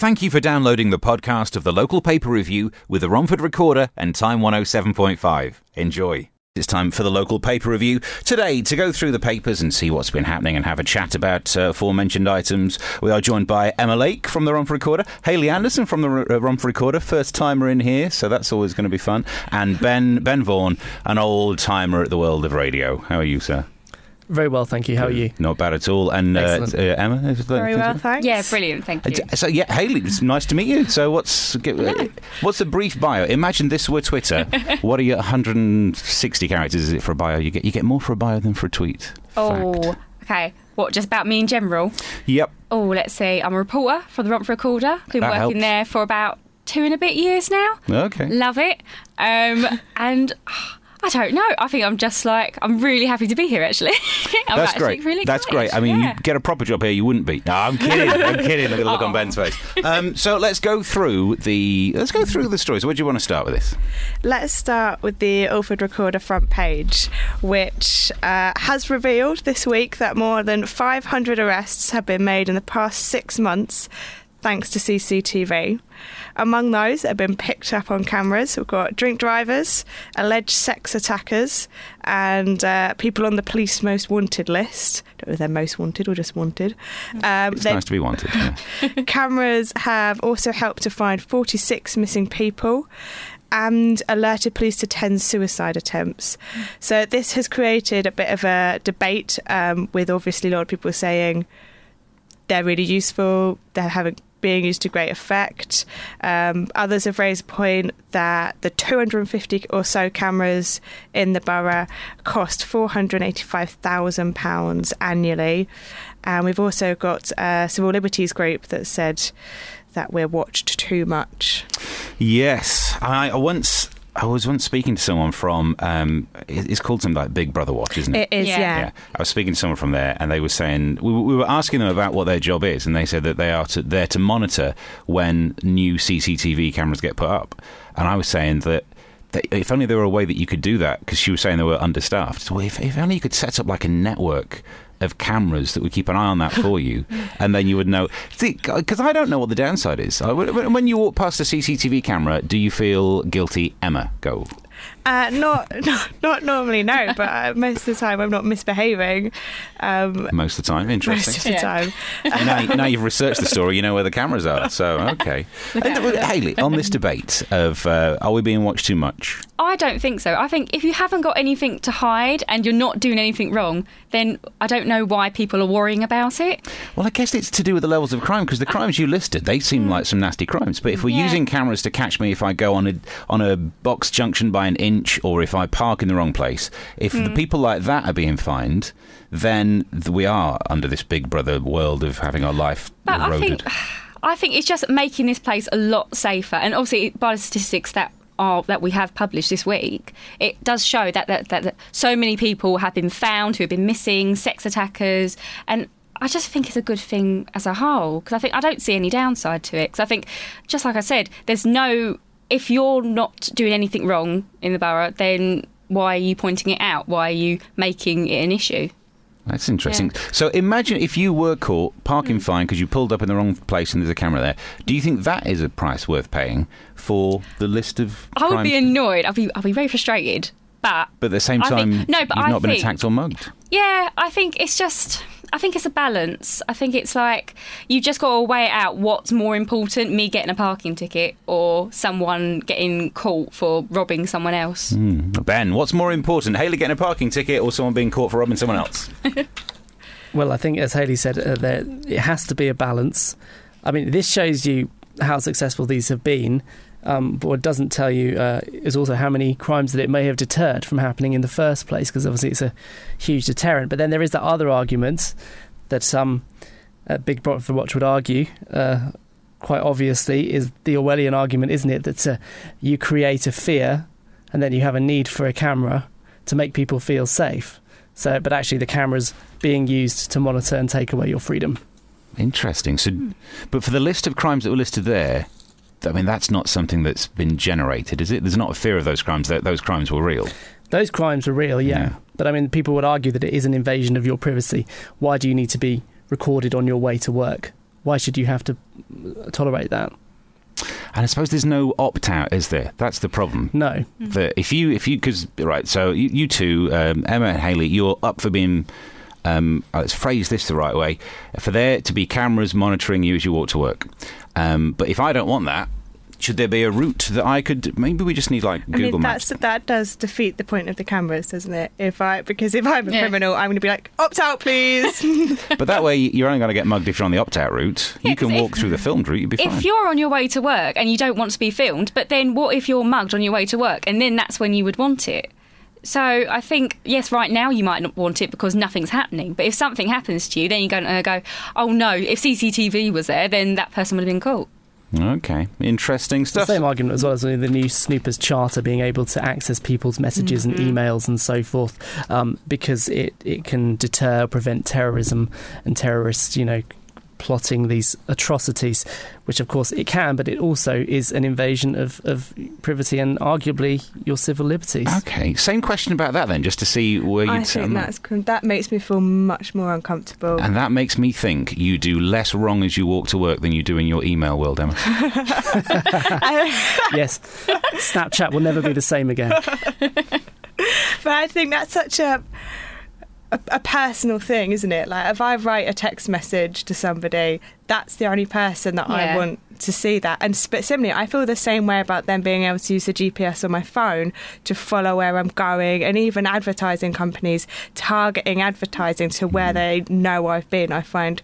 Thank you for downloading the podcast of the local paper review with the Romford Recorder and Time 107.5. Enjoy. It's time for the local paper review. Today, to go through the papers and see what's been happening and have a chat about uh, aforementioned items, we are joined by Emma Lake from the Romford Recorder, Hayley Anderson from the R- uh, Romford Recorder, first timer in here, so that's always going to be fun, and Ben Ben Vaughan, an old timer at the world of radio. How are you, sir? Very well, thank you. How are you? Not bad at all. And uh, uh, Emma, is Very well, to- thanks. Yeah, brilliant. Thank you. Uh, So yeah, Haley, it's nice to meet you. So what's get, what's a brief bio? Imagine this were Twitter. what are your 160 characters is it for a bio? You get you get more for a bio than for a tweet. Oh, Fact. okay. What, just about me in general? Yep. Oh, let's see. I'm a reporter for the Romford Recorder. Been That working helps. there for about two and a bit years now. Okay. Love it. Um, and I don't know. I think I'm just like, I'm really happy to be here, actually. I'm That's actually great. Really That's great. I mean, Yeah. you get a proper job here, you wouldn't be. No, I'm kidding. I'm kidding. Look at the look on Oh. Ben's face. Um, so let's go through the let's go through the stories. Where do you want to start with this? Let's start with the Ilford Recorder front page, which uh, has revealed this week that more than 500 arrests have been made in the past six months thanks to CCTV. Among those that have been picked up on cameras, we've got drink drivers, alleged sex attackers, and uh, people on the police most wanted list. I Don't know if they're most wanted or just wanted. Um, It's they- nice to be wanted. yeah. Cameras have also helped to find 46 missing people and alerted police to 10 suicide attempts. So, this has created a bit of a debate um, with obviously a lot of people saying they're really useful, they're having being used to great effect. Um, others have raised the point that the 250 or so cameras in the borough cost £485,000 annually. And we've also got a Civil Liberties group that said that we're watched too much. Yes, I, I once I was once speaking to someone from. Um, it's called something like Big Brother Watch, isn't it? It is, Yeah. yeah. Yeah, I was speaking to someone from there, and they were saying we, we were asking them about what their job is, and they said that they are to, there to monitor when new CCTV cameras get put up. And I was saying that. that If only there were a way that you could do that, because she was saying they were understaffed. So if, if only you could set up like a network of cameras that would keep an eye on that for you, and then you would know. Because I don't know what the downside is. When you walk past a CCTV camera, do you feel guilty? Emma, go. Uh, not, not not normally, no, but uh, most of the time I'm not misbehaving. Um, Most of the time, interesting. most of the Yeah. time. now, now you've researched the story, you know where the cameras are. So, okay. And, uh, Hayley, on this debate of uh, are we being watched too much? I don't think so. I think if you haven't got anything to hide and you're not doing anything wrong, then I don't know why people are worrying about it. Well, I guess it's to do with the levels of crime because the crimes you listed they seem like some nasty crimes. But if we're Yeah. using cameras to catch me if I go on a on a box junction by an inch or if I park in the wrong place, if the hmm. people like that are being fined, then we are under this Big Brother world of having our life But I think I think it's just making this place a lot safer. And obviously, by the statistics that are that we have published this week, it does show that that, that, that so many people have been found who have been missing, sex attackers, and. I just think it's a good thing as a whole because I think I don't see any downside to it. Because I think, just like I said, there's no. If you're not doing anything wrong in the borough, then why are you pointing it out? Why are you making it an issue? That's interesting. So imagine if you were caught parking Mm. fine because you pulled up in the wrong place and there's a camera there. Do you think that is a price worth paying for the list of? I would be annoyed. I'd be, I'd be very frustrated. But But at the same time, think- no, but you've I not been attacked or mugged. Yeah, I think it's just. I think it's a balance. I think it's like you've just got to weigh out. What's more important, me getting a parking ticket or someone getting caught for robbing someone else? Hmm. Ben, what's more important, Haley getting a parking ticket or someone being caught for robbing someone else? Well, I think as Haley said, uh, there it has to be a balance. I mean, this shows you how successful these have been. Um, but what doesn't tell you uh, is also how many crimes that it may have deterred from happening in the first place, because obviously it's a huge deterrent. But then there is that other argument that some uh, Big Brother Watch would argue, uh, quite obviously, is the Orwellian argument, isn't it? That uh, you create a fear and then you have a need for a camera to make people feel safe. So, but actually, the camera's being used to monitor and take away your freedom. Interesting. So, but for the list of crimes that were listed there, I mean, that's not something that's been generated, is it? There's not a fear of those crimes. That those crimes were real. Those crimes were real, yeah. Yeah. But I mean, people would argue that it is an invasion of your privacy. Why do you need to be recorded on your way to work why should you have to tolerate that? And I suppose there's no opt out, is there? That's the problem. No. That if you if you because right, so you, you two, um, Emma and Haley, you're up for being. Um, uh, let's phrase this the right way. For there to be cameras monitoring you as you walk to work. Um, but if I don't want that, should there be a route that I could? Maybe we just need like I Google mean, Maps. that does defeat the point of the cameras, doesn't it? If I because if I'm a Yeah. criminal, I'm going to be like opt out, please. But that way, you're only going to get mugged if you're on the opt out route. Yeah, you can walk through the filmed route. You'll be fine. If you're on your way to work and you don't want to be filmed, but then what if you're mugged on your way to work and then that's when you would want it? So I think yes, right now you might not want it because nothing's happening. But if something happens to you, then you're going to go, oh no! If CCTV was there, then that person would have been caught. Okay, interesting It's the stuff. same argument as well as the new Snoopers Charter being able to access people's messages and emails and so forth, um, because it, it can deter, prevent terrorism and terrorists, you know, plotting these atrocities, which of course it can, but it also is an invasion of, of privacy and arguably your civil liberties. Okay, same question about that then, just to see where you'd I think on that. that's that makes me feel much more uncomfortable. And that makes me think you do less wrong as you walk to work than you do in your email world, Emma. yes, Snapchat will never be the same again. But I think that's such a, a a personal thing, isn't it? Like if I write a text message to somebody, that's the only person that I want to see that. And sp- similarly, I feel the same way about them being able to use the GPS on my phone to follow where I'm going, and even advertising companies targeting advertising to where mm. they know I've been. I find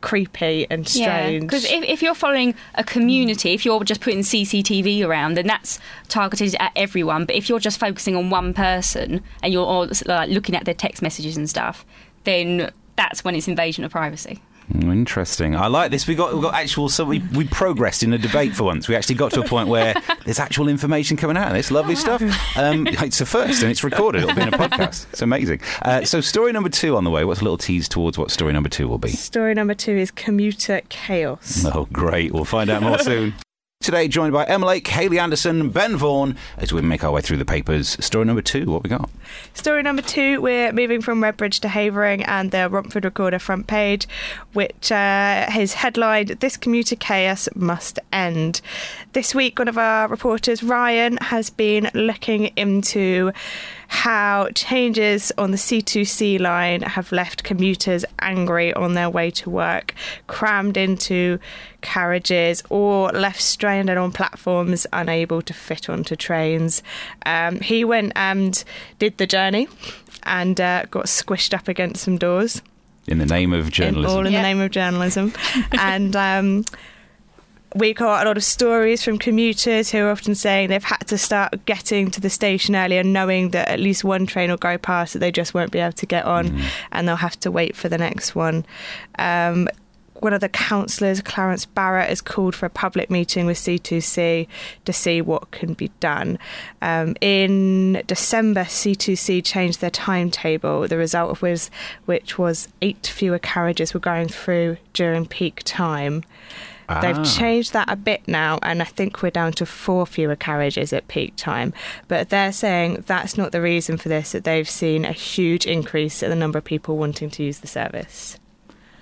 creepy and strange. Because if, if you're following a community, if you're just putting CCTV around, then that's targeted at everyone. But if you're just focusing on one person and you're all, like, looking at their text messages and stuff, then that's when it's invasion of privacy. Mm, Interesting. I like this. We got we got actual. So we we progressed in a debate for once. We actually got to a point where there's actual information coming out of this lovely stuff. Um, it's a first, and it's recorded. It'll be in a podcast. It's amazing. Uh, so story number two on the way. What's a little tease towards what story number two will be? Story number two is commuter chaos. Oh, great. We'll find out more soon. Today, joined by Emma Lake, Haley Anderson, Ben Vaughan, as we make our way through the papers. Story number two, what we got? Story number two, we're moving from Redbridge to Havering and the Romford Recorder front page, which uh, is headlined This Commuter Chaos Must End. This week, one of our reporters, Ryan, has been looking into how changes on the C2C line have left commuters angry on their way to work, crammed into carriages, or left stranded on platforms unable to fit onto trains. Um, he went and did the journey and uh, got squished up against some doors. In the name of In, journalism. all in Yeah. the name of journalism. and um, we got a lot of stories from commuters who are often saying they've had to start getting to the station earlier, knowing that at least one train will go past that they just won't be able to get on, Mm. and they'll have to wait for the next one. Um, one of the councillors, Clarence Barrett, has called for a public meeting with C2C to see what can be done. Um, in December, C2C changed their timetable, the result of which, which was eight fewer carriages were going through during peak time. They've Ah. changed that a bit now, and I think we're down to four fewer carriages at peak time. But they're saying that's not the reason for this, that they've seen a huge increase in the number of people wanting to use the service.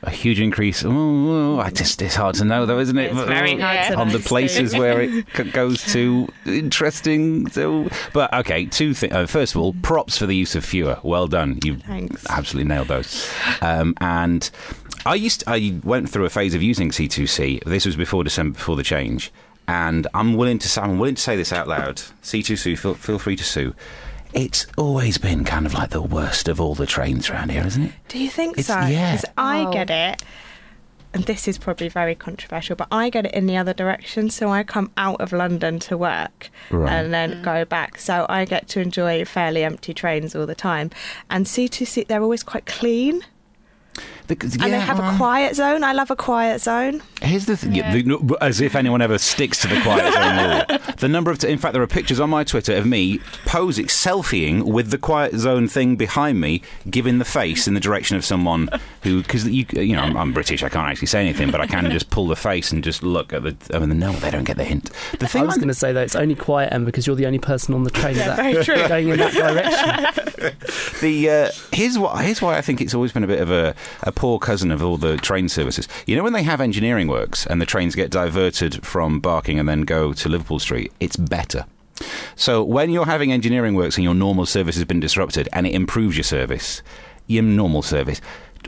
A huge increase. Oh, I just, it's hard to know, though, isn't it? It's very hard Yeah. On the places where it goes to. Interesting. So, but okay, two things. Uh, first of all, props for the use of fewer. Well done. You Thanks. absolutely nailed those. Um, and I used, I went through a phase of using C2C. This was before December, before the change. And I'm willing to say, I'm willing to say this out loud. C2C, feel, feel free to sue. It's always been kind of like the worst of all the trains around here, isn't it? Do you think It's- so? yeah. Because I Oh. get it, and this is probably very controversial, but I get it in the other direction. So I come out of London to work Right. and then mm. go back. So I get to enjoy fairly empty trains all the time. And C2C, they're always quite clean. The- And they have well, a quiet zone. I love a quiet zone. Here's the thing, Yeah. the- as if anyone ever sticks to the quiet zone rule. The number of, t- in fact, there are pictures on my Twitter of me posing, selfieing with the quiet zone thing behind me, giving the face in the direction of someone who, because you, you know, I'm, I'm British, I can't actually say anything, but I can just pull the face and just look at the. I mean, no, they don't get the hint. The I thing was I'm- going to say though, it's only quiet, Em, because you're the only person on the train Yeah, that very true. going in that direction. the uh, here's what here's why I think it's always been a bit of a, a poor cousin of all the train services. You know when they have engineering works and the trains get diverted from Barking and then go to Liverpool Street, it's better. So when you're having engineering works and your normal service has been disrupted and it improves your service, your normal service.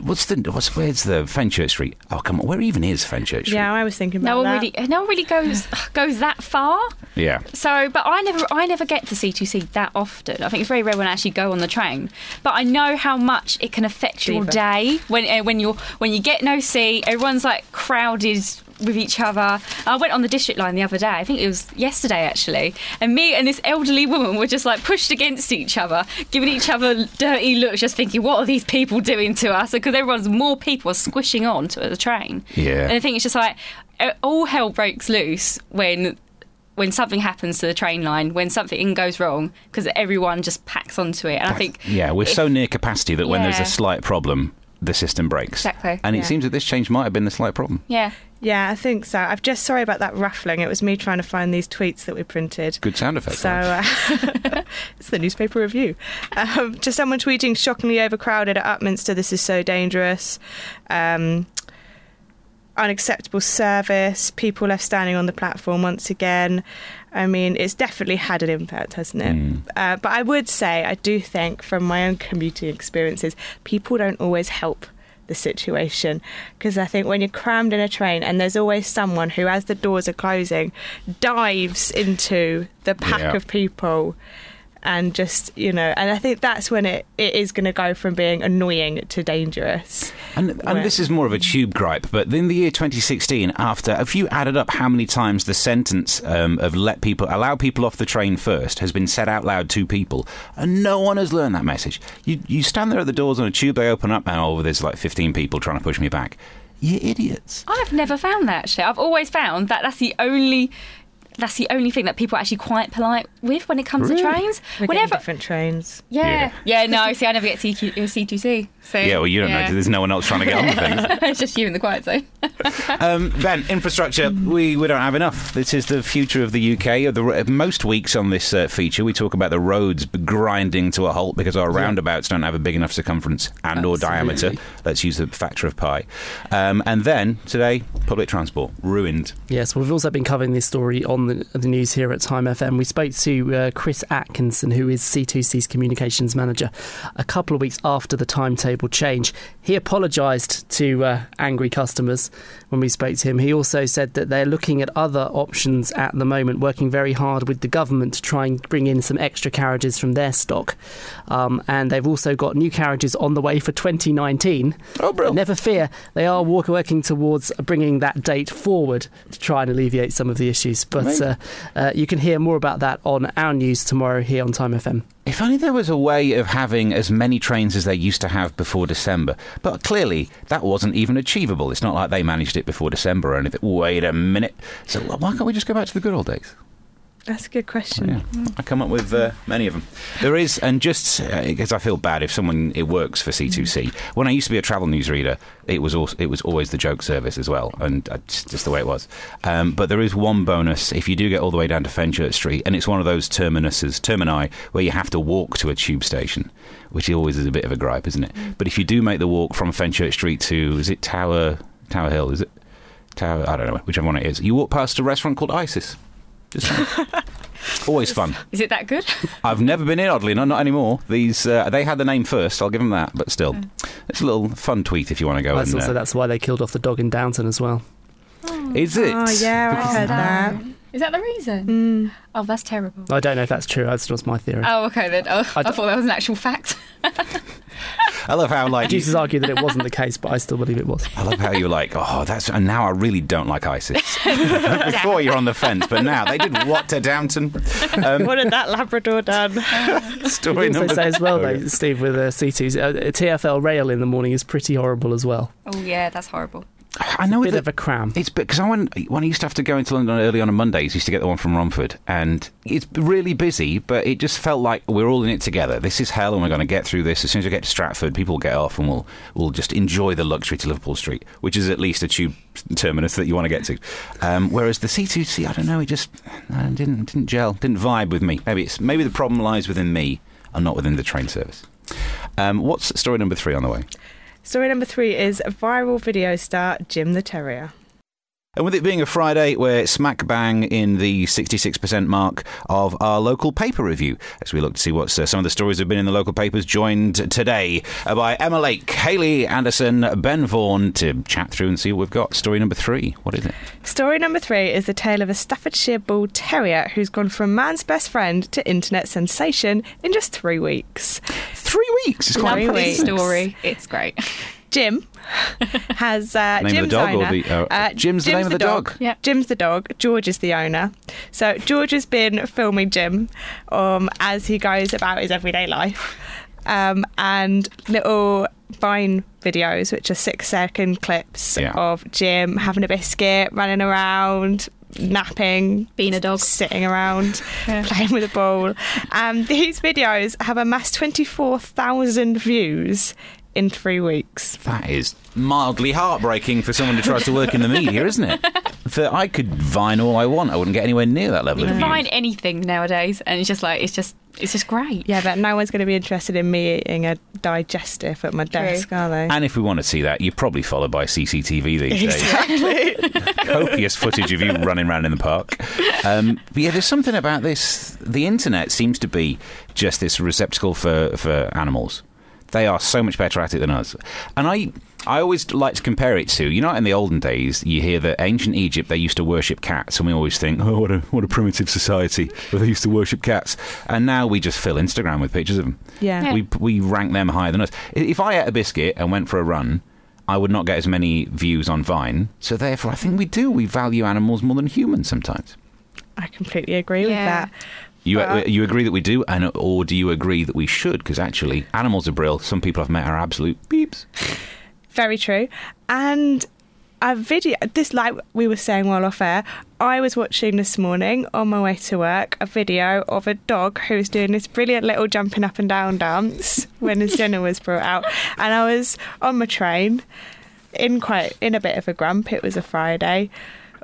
What's the what's where's the Fenchurch Street? Oh come on, where even is Fenchurch Street? Yeah, I was thinking about No one that. really, no one really goes goes that far. Yeah. So, but I never, I never get to C2C that often. I think it's very rare when I actually go on the train. But I know how much it can affect your day when uh, when you're when you get no seat. Everyone's like crowded with each other. I went on the district line the other day. I think it was yesterday actually, and me and this elderly woman were just like pushed against each other, giving each other dirty looks, just thinking, what are these people doing to us? Because everyone's more people are squishing on to the train. Yeah. And I think it's just like all hell breaks loose when when something happens to the train line, when something goes wrong, because everyone just packs onto it. And I think Yeah, we're if- so near capacity that when there's a slight problem, the system breaks. Exactly, And it yeah. seems that this change might have been the slight problem. yeah, Yeah, I think so. I'm just sorry about that ruffling. It was me trying to find these tweets that we printed. Good sound effect. So uh, it's the newspaper review. Um, just someone tweeting shockingly overcrowded at Upminster. This is so dangerous. Um, unacceptable service. People left standing on the platform once again. I mean, it's definitely had an impact, hasn't it? Mm. Uh, but I would say, I do think from my own commuting experiences, people don't always help the situation because I think when you're crammed in a train and there's always someone who, as the doors are closing, dives into the pack Yeah. of people and just, you know, and I think that's when it, it is going to go from being annoying to dangerous. And, and Right. this is more of a tube gripe, but in the year 2016, after if you added up how many times the sentence um, of let people allow people off the train first has been said out loud to people, and no one has learned that message. You you stand there at the doors on a tube, they open up, and oh, there's like 15 people trying to push me back. You idiots. I've never found that actually. I've always found that that's the only. That's the only thing that people are actually quite polite with when it comes Really? to trains. We're Whenever, different trains. yeah, yeah, no. See, I never get CQ, uh, C2C. So Yeah, well, you don't know. there's no one else trying to get on the things. it's just you in the quiet zone. Um, ben, infrastructure, we, we don't have enough. This is the future of the UK. The, most weeks on this uh, feature, we talk about the roads grinding to a halt because our roundabouts don't have a big enough circumference and or diameter. Let's use the factor of pi. Um, and then, today, public transport, ruined. Yes, we've also been covering this story on the, the news here at Time FM. We spoke to uh, Chris Atkinson, who is C2C's communications manager, a couple of weeks after the timetable change. He apologised to uh, angry customers when we spoke to him. He also said that they're looking at other options at the moment, working very hard with the government to try and bring in some extra carriages from their stock. Um, and they've also got new carriages on the way for 2019. Oh, bro. Never fear, they are walk- working towards bringing that date forward to try and alleviate some of the issues. But uh, uh, you can hear more about that on our news tomorrow here on Time FM. If only there was a way of having as many trains as they used to have before December. But clearly, that wasn't even achievable. It's not like they managed it before December or anything. Wait a minute. So why can't we just go back to the good old days? That's a good question. Yeah, I come up with uh, many of them. There is, and just uh, because I feel bad if someone it works for C2C. When I used to be a travel newsreader, it was also, it was always the joke service as well, and uh, just, just the way it was. Um, but there is one bonus if you do get all the way down to Fenchurch Street, and it's one of those terminuses, termini, where you have to walk to a tube station, which always is a bit of a gripe, isn't it? But if you do make the walk from Fenchurch Street to is it Tower Tower Hill? Is it Tower? I don't know whichever one it is. You walk past a restaurant called Isis. Just. Always fun. Is it that good? I've never been in, oddly, not, not anymore. These uh, they had the name first. I'll give them that, but still, it's a little fun tweet if you want to go. That's and, also uh, that's why they killed off the dog in Downton as well. is it? Oh, yeah, I heard that. Is that the reason? Mm. Oh, that's terrible. I don't know if that's true. That's just my theory. Oh, okay then. Oh, I, I d- thought that was an actual fact. I love how like you, Producers argue that it wasn't the case, but I still believe it was. I love how you're like, oh, that's and now I really don't like ISIS. Before you're on the fence, but now they did what to Downton? Um, What had that Labrador done? story You also number say as well, Oh, though, Steve, with uh, C2s, uh, TFL rail in the morning is pretty horrible as well. Oh yeah, that's horrible. I know it's a Bit that of a cram. It's because I went when I used to have to go into London early on on Mondays. Used to get the one from Romford, and it's really busy. But it just felt like we're all in it together. This is hell, and we're going to get through this. As soon as we get to Stratford, people will get off, and we'll we'll just enjoy the luxury to Liverpool Street, which is at least a tube terminus that you want to get to. Um, whereas the C2C, I don't know, it just uh, didn't didn't gel, didn't vibe with me. Maybe it's maybe the problem lies within me and not within the train service. Um, what's story number three on the way? Story number three is viral video star Jim the Terrier. And with it being a Friday, we're smack bang in the 66% mark of our local paper review as we look to see what uh, some of the stories have been in the local papers. Joined today uh, by Emma Lake, Haley Anderson, Ben Vaughan to chat through and see what we've got. Story number three. What is it? Story number three is the tale of a Staffordshire Bull Terrier who's gone from man's best friend to internet sensation in just three weeks. Three weeks. It's quite Three Love story. It's great. Jim has uh, Name of Jim's the dog owner. or the. Uh, uh, Jim's the name of the dog. Yeah. Jim's the dog. George is the owner. So George has been filming Jim um, as he goes about his everyday life, um, and little Vine videos, which are six-second clips Yeah. of Jim having a biscuit, running around, napping, Being a dog. sitting around, Yeah. playing with a ball. Um, these videos have amassed twenty-four thousand views in three weeks. That is mildly heartbreaking for someone who tries to work in the media, isn't it? That I could vine all I want, I wouldn't get anywhere near that level You of can views. find anything nowadays, and it's just like it's just it's just great. Yeah, but no one's going to be interested in me eating a digestive at my desk, are they? And if we want to see that, you're probably followed by CCTV these days. Exactly. Copious footage of you running around in the park. Um, but yeah, there's something about this. The internet seems to be just this receptacle for, for animals. They are so much better at it than us. And I, I always like to compare it to, you know, in the olden days, you hear that ancient Egypt, they used to worship cats, and we always think, oh, what a, what a primitive society where they used to worship cats. And now we just fill Instagram with pictures of them. yeah. Yeah. We, we rank them higher than us. If I ate a biscuit and went for a run, I would not get as many views on Vine. So therefore, I think we do. We value animals more than humans sometimes. I completely agree Yeah. with that. You Well- you agree that we do, and or do you agree that we should? Because actually, animals are brilliant. Some people I've met are absolute beeps. Very true. And a video, this like we were saying while off air, I was watching this morning on my way to work a video of a dog who was doing this brilliant little jumping up and down dance when his dinner was brought out. And I was on my train in quite in a bit of a grump. It was a Friday.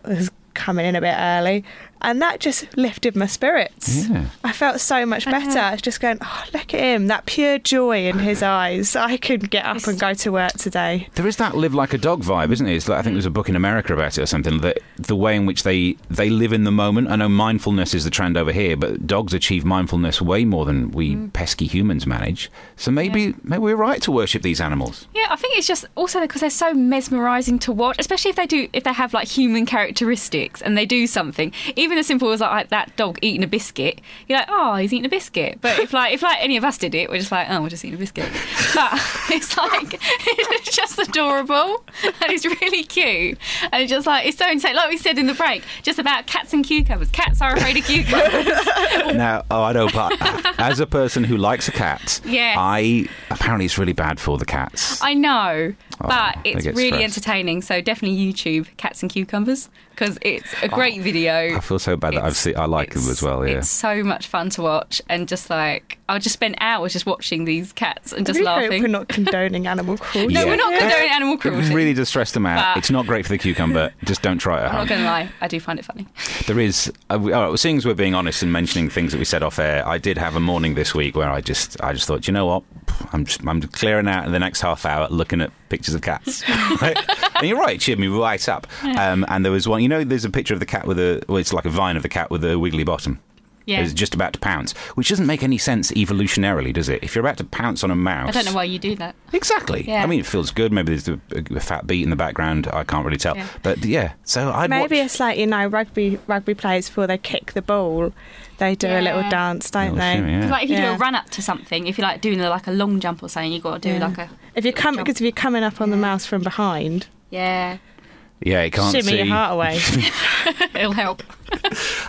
I was coming in a bit early. And that just lifted my spirits. Yeah. I felt so much better. I was just going, oh, look at him, that pure joy in his eyes. I could get up and go to work today. There is that live like a dog vibe, isn't it? It's like, I think mm. there's a book in America about it or something. That the way in which they they live in the moment. I know mindfulness is the trend over here, but dogs achieve mindfulness way more than we mm. pesky humans manage. So maybe maybe we're right to worship these animals. Yeah, I think it's just also because they're so mesmerising to watch, especially if they do if they have like human characteristics and they do something. Even as simple as like that dog eating a biscuit, you're like, oh, he's eating a biscuit. But if like if like any of us did it, we're just like, oh, we're just eating a biscuit. But it's like it's just adorable and it's really cute and it's just like it's so insane. Like we said in the break, just about cats and cucumbers. Cats are afraid of cucumbers. now, oh, I know, but as a person who likes a cat, Yes. I apparently it's really bad for the cats. I know, Oh, but it's really stressed. entertaining. So definitely YouTube cats and cucumbers because it's a great video. I feel so bad that I've seen. I like them as well. Yeah. It's so much fun to watch, and just like I'll just spend hours just watching these cats and just I really hope laughing. we're not condoning animal cruelty. no, Yeah. we're not Yeah. condoning animal cruelty. It really does stress them out. But- it's not great for the cucumber. Just don't try it at I'm not going to lie, I do find it funny. There is. Uh, we, oh, seeing as we're being honest and mentioning things that we said off air, I did have a morning this week where I just, I just thought, you know what, I'm just, I'm clearing out in the next half hour, looking at pictures of cats. Right? and you're right, it cheered me right up. Um, and there was one, you know, there's a picture of the cat with a, well, it's like a vine of the cat with a wiggly bottom. Yeah, It's just about to pounce, which doesn't make any sense evolutionarily, does it? If you're about to pounce on a mouse, I don't know why you do that. Exactly. Yeah. I mean, it feels good. Maybe there's a, a fat beat in the background. I can't really tell. Yeah. But yeah, so I'd Maybe watch. it's like you know rugby rugby players before they kick the ball, they do a little dance, don't Oh, they? sure, yeah. Like if you do a run up to something, if you're like doing like a long jump or something, you have got to do Yeah. like a If you're coming, because if you're coming up on the mouse from behind, yeah, Yeah, it can't shimmy see. your heart away. it'll help.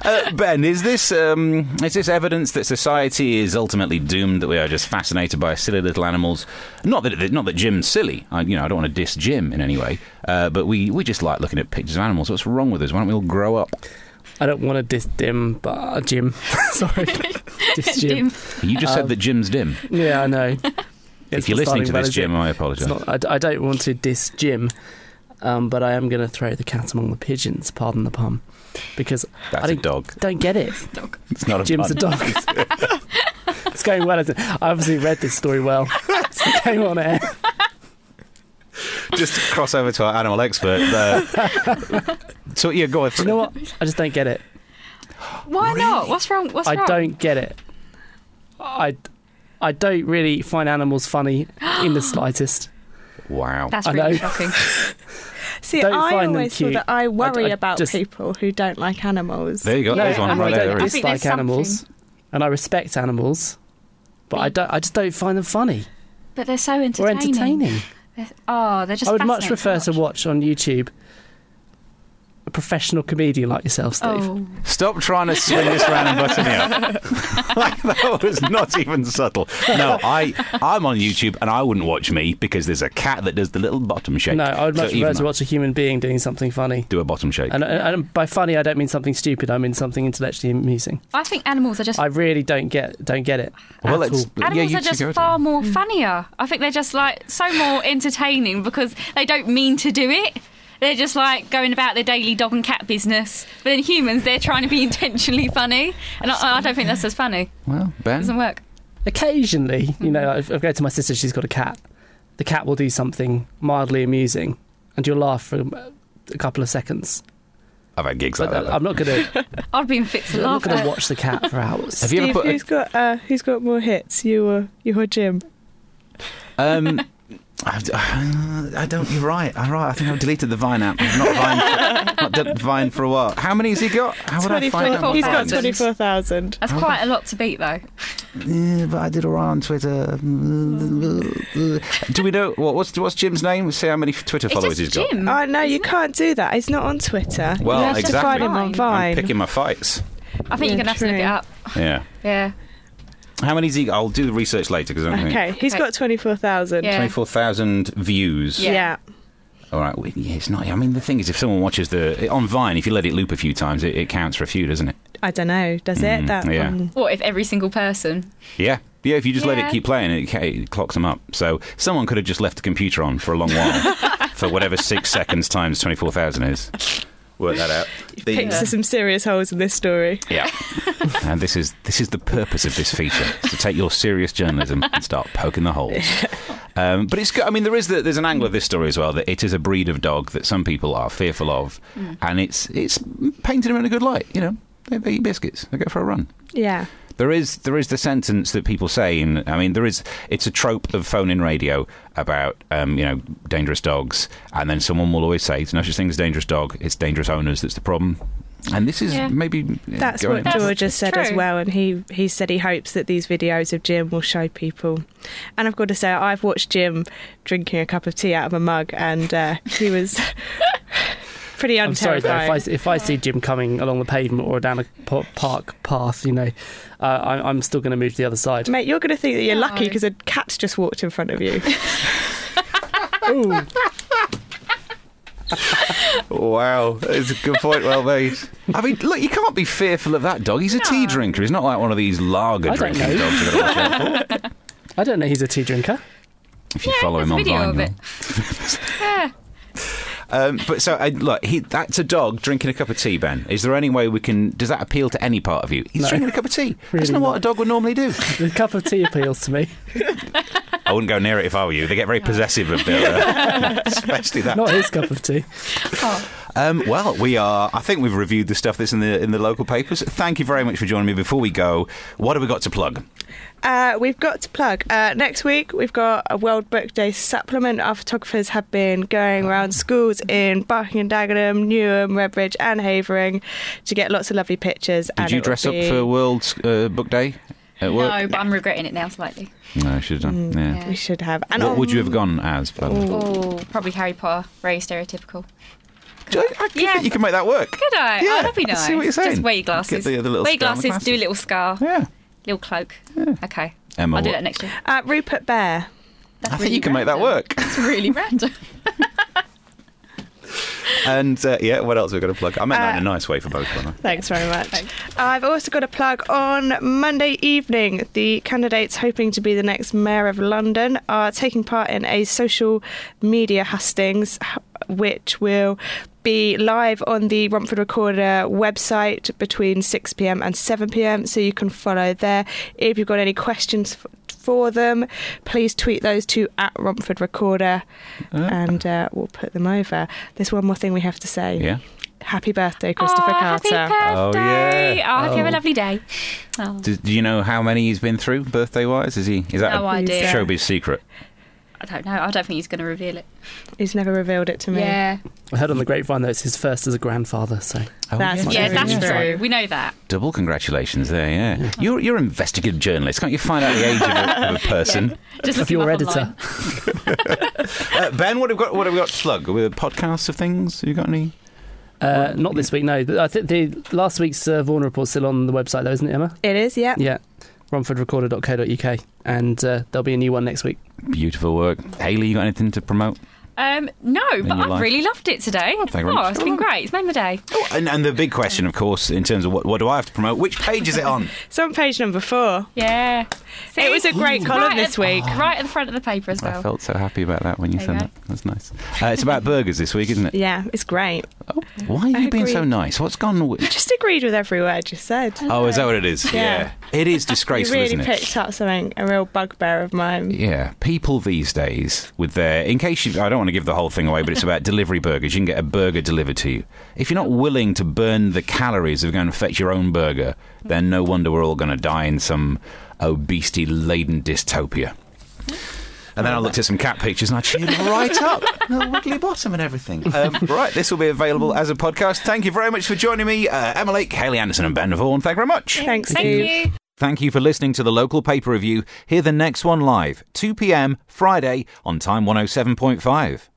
Uh, ben, is this um, is this evidence that society is ultimately doomed? That we are just fascinated by silly little animals? Not that not that Jim's silly. I, you know, I don't want to diss Jim in any way. Uh, but we, we just like looking at pictures of animals. What's wrong with us? Why don't we all grow up? I don't want to diss Dim, but uh, Jim. Sorry, diss Jim. Dim. You just Um, said that Jim's dim. Yeah, I know. if you're listening to this. Jim, I apologise. I, I, d- I don't want to diss Jim, um, but I am going to throw the cat among the pigeons. Pardon the pun, because That's I a think- dog. don't get it. It's not a Jim's a pun. dog. it's going well. Isn't it? I obviously read this story well. It's going on air. just to cross over to our animal expert. Uh, so yeah, go on. Do you know what? I just don't get it. Why not? What's wrong? What's I wrong? don't get it. I, I don't really find animals funny in the slightest. Wow. That's I really know. shocking. See, Don't I find them always feel cute. that I worry I about just- people who don't like animals. there you go. No, There's one and right I there. I is. dislike animals, something- and I respect animals, but I don't. I just don't find them funny But they're so or entertaining. entertaining. They're- oh, they're just. I would much prefer to watch. watch on YouTube a professional comedian like yourself, Steve. Oh, Stop trying to swing this round and butter me up. like that was not even subtle. No, I I'm on YouTube and I wouldn't watch me because there's a cat that does the little bottom shake. No, I would So much even prefer to watch a human being doing something funny. do a bottom shake. And, and, and by funny, I don't mean something stupid. I mean something intellectually amusing. I think animals are just. I really don't get don't get it. well, at let's yeah, Animals you are just far more funnier. I think they're just like so more entertaining because they don't mean to do it. They're just like going about their daily dog and cat business. But in humans, they're trying to be intentionally funny, and I, I don't think that's as funny. Well, Ben It doesn't work. Occasionally, you know, I've, I've go to my sister. She's got a cat. The cat will do something mildly amusing, and you'll laugh for a couple of seconds. I've had gigs But like that. though. I'm not gonna. I'd be in fits of I'm not gonna watch the cat for hours. Have you ever Steve, put a- who's got uh, who's got more hits? You or you or Jim? Um, I've, I don't. You're right. I'm right. I think I've deleted the Vine app. I've not Vine, not done Vine for a while. How many has he got? How would I find out? He's got 24,000. twenty four thousand. That's quite a lot to beat, though. Yeah, but I did all right on Twitter. Do we know what, what's what's Jim's name? Let's see how many Twitter It's followers just he's got. Jim. Oh no, you it? can't do that. He's not on Twitter. Well, you have exactly. to find him on I'm Vine. I'm picking my fights. I think Yeah, you're gonna have to look it up. Yeah. Yeah. How many many's he? I'll do the research later because I don't think. Okay, he's Okay. got twenty four thousand. Yeah. Twenty-four thousand views. Yeah. Yeah. All right. Well, yeah, it's not. I mean, the thing is, if someone watches the on Vine, if you let it loop a few times, it, it counts for a few, doesn't it? I don't know. Does it? Mm, That yeah. um, What if every single person? Yeah. Yeah, if you just let it keep playing, it, it clocks them up. So someone could have just left the computer on for a long while for whatever six seconds times 24,000 is. Work that out. The- picks to some serious holes in this story. yeah. and this is this is the purpose of this feature to take your serious journalism and start poking the holes. Um, but it's good. I mean, there is the, there's an angle of this story as well that it is a breed of dog that some people are fearful of, and it's it's painted them in a good light. You know, they, they eat biscuits. They go for a run. Yeah. There is there is the sentence that people say, and I mean there is it's a trope of phone in radio about um, you know dangerous dogs, and then someone will always say it's no such thing as dangerous dog, it's dangerous owners that's the problem. And this is Yeah. maybe That's what into- George has said as well, and he, he said he hopes that these videos of Jim will show people. And I've got to say, I've watched Jim drinking a cup of tea out of a mug, and uh, he was pretty I'm sorry, though. If I, if I see Jim coming along the pavement or down a park path, you know, uh, I, I'm still going to move to the other side. Mate, you're going to think that you're No. lucky because a cat's just walked in front of you. Ooh. Wow, it's a good point. Well made. I mean, look, you can't be fearful of that dog. He's a tea drinker. He's not like one of these lager I don't drinking know. dogs. You've got to watch out for. I don't know he's a tea drinker. If you Yeah, follow him there's on a video Vine, of it. Yeah. Um, but so, uh, look, he, that's a dog drinking a cup of tea, Ben. Is there any way we can. Does that appeal to any part of you? He's No. drinking a cup of tea. That's Really not what a dog would normally do. The cup of tea appeals to me. I wouldn't go near it if I were you. They get very possessive of their. Uh, especially that. Not his cup of tea. Um, well, we are. I think we've reviewed the stuff that's in the in the local papers. Thank you very much for joining me. Before we go, what have we got to plug? Uh, we've got to plug. Uh, next week, we've got a World Book Day supplement. Our photographers have been going around schools in Barking and Dagenham, Newham, Redbridge, and Havering to get lots of lovely pictures. Did and you it will dress up for World uh, Book Day at work? No, but I'm regretting it now slightly. No, I should have done. yeah. yeah. We should have. And What on- would you have gone as? by? Oh, probably Harry Potter. Very stereotypical. I, I Yeah. think you can make that work. Could I? Yeah, oh, that'd be I nice. see what you're saying. Just wear your glasses. Get the other little wear your scar on the glasses, do a little scar, Yeah. Little cloak. Okay. Emma, I'll do what- that next year. Uh, Rupert Bear. That's I think you can make that work. It's really random. And uh, yeah, what else have we got to plug? I meant that in a Uh, nice way for both of them. Thanks very much. I've also got a plug on Monday evening. The candidates hoping to be the next mayor of London are taking part in a social media hustings, which will be live on the Romford Recorder website between 6 pm and 7 pm. So you can follow there. If you've got any questions for them, please tweet those to at Romford Recorder and uh, we'll put them over. There's one more thing we have to say. Yeah. Happy birthday, Christopher oh, Carter. Happy birthday. Oh, yeah. Oh, I hope you have Oh. a lovely day. Oh. Do, do you know how many he's been through birthday wise? Is he? Is that No a idea. showbiz secret? I don't know. I don't think he's going to reveal it. He's never revealed it to me. Yeah. I heard on the grapevine that it's his first as a grandfather. So Oh, That's yeah. true. Yeah, that's Yeah. true. We know that. Double congratulations there, yeah. You're you're an investigative journalist. Can't you find out the age of a, of a person? Just of your editor. Uh, ben, what have we got? What have we got to plug? With podcasts of things? Have you got any? Uh, not this week, no. But I think the last week's uh, Vaughan report's still on the website, though, isn't it, Emma? It is, yeah. Yeah, romfordrecorder.co.uk, and uh, there'll be a new one next week. Beautiful work. Haley, you got anything to promote? Um, no, but I've life? really loved it today. thank you oh, it's been great. It's made my day. And, and the big question, of course, in terms of what, what do I have to promote? Which page is it on? It's on page number four. Yeah. See? It was a great column right this at, week. Right at the front of the paper as well. I felt so happy about that when you There said you that. That's nice. Uh, it's about burgers this week, isn't it? Yeah, it's great. Why are I you being so nice? What's gone? With... Just agreed with every word you said. Oh, is that what it is? Yeah. It is You disgraceful, really isn't it? picked up something, a real bugbear of mine. Yeah, people these days with their. In case you, I don't want to give the whole thing away, but it's about delivery burgers. You can get a burger delivered to you. If you're not willing to burn the calories of going to fetch your own burger, then no wonder we're all going to die in some obesity laden dystopia. And then I looked at some cat pictures and I cheered right up. No wiggly bottom and everything. Um, right, this will be available as a podcast. Thank you very much for joining me, uh, Emma Lake, Haley Anderson, and Ben Vaughan. Thank you very much. Thanks, Thank Steve. you. Thank you for listening to the local paper review. Hear the next one live, 2 pm Friday on Time 107.5.